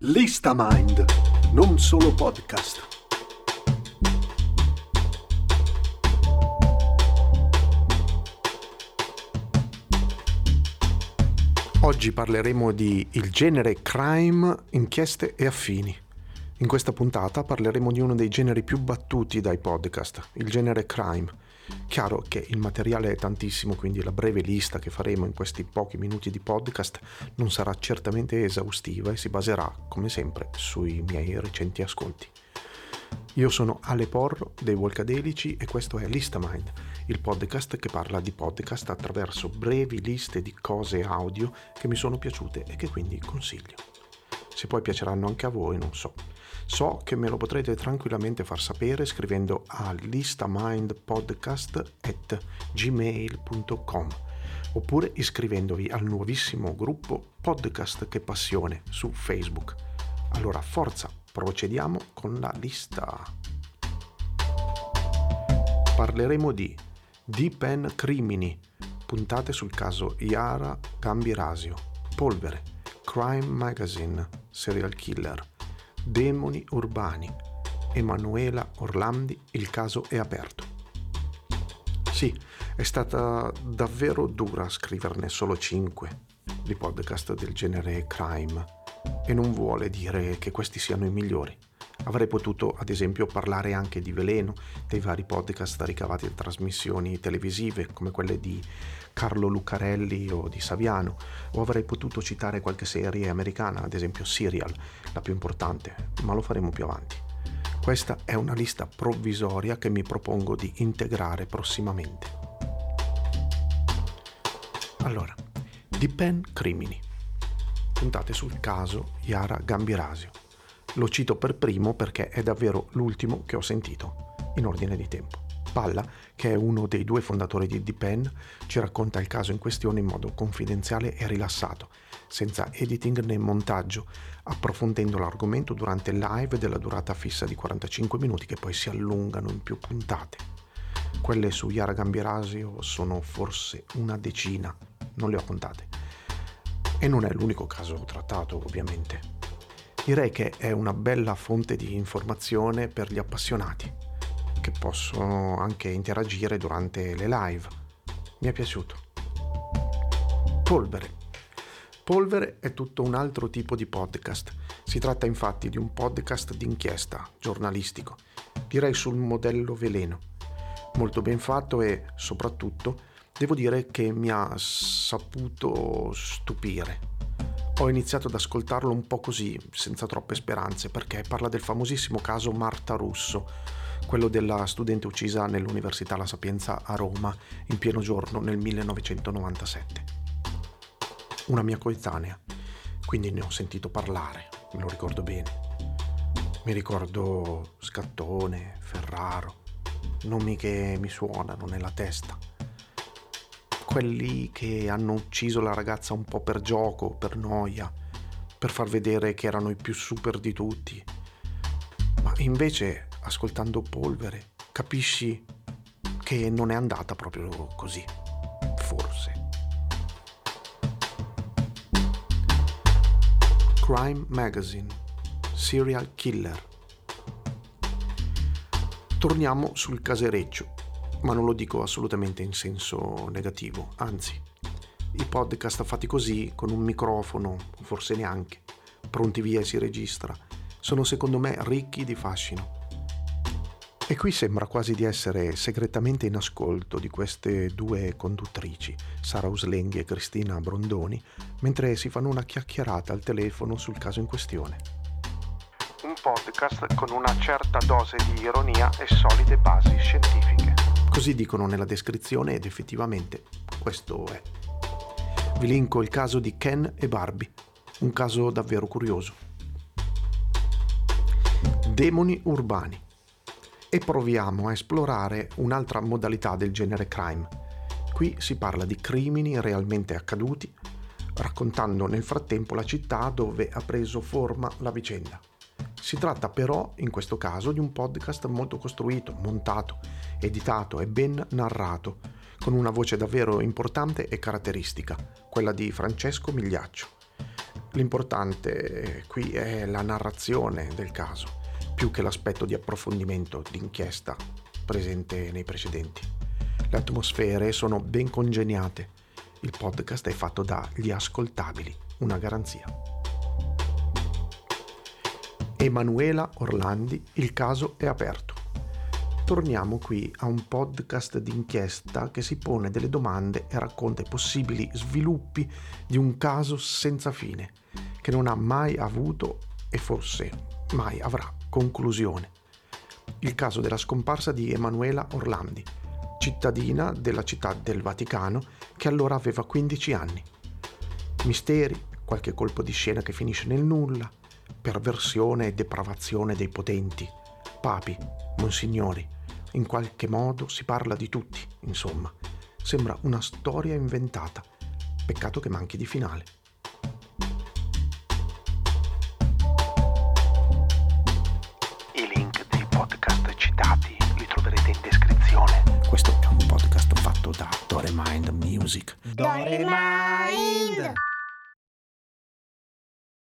Lista Mind, non solo podcast. Oggi parleremo di il genere crime, inchieste e affini. In questa puntata parleremo di uno dei generi più battuti dai podcast, il genere crime Chiaro che il materiale è tantissimo, quindi la breve lista che faremo in questi pochi minuti di podcast non sarà certamente esaustiva e si baserà, come sempre, sui miei recenti ascolti. Io sono Ale Porro dei Volcadelici e questo è Listamind, il podcast che parla di podcast attraverso brevi liste di cose audio che mi sono piaciute e che quindi consiglio. Se poi piaceranno anche a voi, non so. So che me lo potrete tranquillamente far sapere scrivendo a listamindpodcast.gmail.com oppure iscrivendovi al nuovissimo gruppo Podcast Che Passione su Facebook. Allora forza, procediamo con la lista. Parleremo di Deep End Crimini, puntate sul caso Yara Gambirasio, Polvere, Crime Magazine, Serial Killer, Demoni urbani. Emanuela Orlandi, il caso è aperto. Sì, è stata davvero dura scriverne solo 5 di podcast del genere crime e non vuole dire che questi siano i migliori. Avrei potuto, ad esempio, parlare anche di Veleno, dei vari podcast ricavati da trasmissioni televisive come quelle di Carlo Lucarelli o di Saviano, o avrei potuto citare qualche serie americana, ad esempio Serial, la più importante, ma lo faremo più avanti. Questa è una lista provvisoria che mi propongo di integrare prossimamente. Allora, di Pen Crimini. Puntate sul caso Yara Gambirasio. Lo cito per primo perché è davvero l'ultimo che ho sentito, in ordine di tempo. Palla, che è uno dei due fondatori di Depen, ci racconta il caso in questione in modo confidenziale e rilassato, senza editing né montaggio, approfondendo l'argomento durante live della durata fissa di 45 minuti che poi si allungano in più puntate. Quelle su Yara Gambirasio sono forse una decina, non le ho contate. E non è l'unico caso trattato, ovviamente. Direi che è una bella fonte di informazione per gli appassionati che possono anche interagire durante le live. Mi è piaciuto. Polvere. Polvere è tutto un altro tipo di podcast. Si tratta infatti di un podcast d'inchiesta, giornalistico, direi sul modello veleno. Molto ben fatto e soprattutto devo dire che mi ha saputo stupire. Ho iniziato ad ascoltarlo un po' così, senza troppe speranze, perché parla del famosissimo caso Marta Russo, quello della studente uccisa nell'Università La Sapienza a Roma in pieno giorno nel 1997. Una mia coetanea, quindi ne ho sentito parlare, me lo ricordo bene. Mi ricordo Scattone, Ferraro, nomi che mi suonano nella testa. Quelli che hanno ucciso la ragazza un po' per gioco, per noia, per far vedere che erano i più super di tutti. Ma invece ascoltando Polvere, capisci che non è andata proprio così. Forse. Crime Magazine, Serial Killer. Torniamo sul casereccio, ma non lo dico assolutamente in senso negativo, anzi, i podcast fatti così, con un microfono, forse neanche, pronti via e si registra, sono secondo me ricchi di fascino e qui sembra quasi di essere segretamente in ascolto di queste due conduttrici, Sara Uslenghi e Cristina Brondoni, mentre si fanno una chiacchierata al telefono sul caso in questione. Un podcast con una certa dose di ironia e solide basi scientifiche. Così dicono nella descrizione ed effettivamente questo è. Vi linko il caso di Ken e Barbie, un caso davvero curioso. Demoni urbani e proviamo a esplorare un'altra modalità del genere crime. Qui si parla di crimini realmente accaduti, raccontando nel frattempo la città dove ha preso forma la vicenda. Si tratta però, in questo caso, di un podcast molto costruito, montato, editato e ben narrato, con una voce davvero importante e caratteristica, quella di Francesco Migliaccio. L'importante qui è la narrazione del caso, più che l'aspetto di approfondimento d'inchiesta presente nei precedenti. Le atmosfere sono ben congeniate. Il podcast è fatto dagli ascoltabili, una garanzia. Emanuela Orlandi, il caso è aperto. Torniamo qui a un podcast d'inchiesta che si pone delle domande e racconta i possibili sviluppi di un caso senza fine, che non ha mai avuto e forse mai avrà conclusione. Il caso della scomparsa di Emanuela Orlandi, cittadina della città del Vaticano che allora aveva 15 anni. Misteri, qualche colpo di scena che finisce nel nulla, perversione e depravazione dei potenti, papi, monsignori, in qualche modo si parla di tutti, insomma. Sembra una storia inventata. Peccato che manchi di finale. I link dei podcast citati li troverete in descrizione. Questo è un podcast fatto da Doremind Music. Doremind!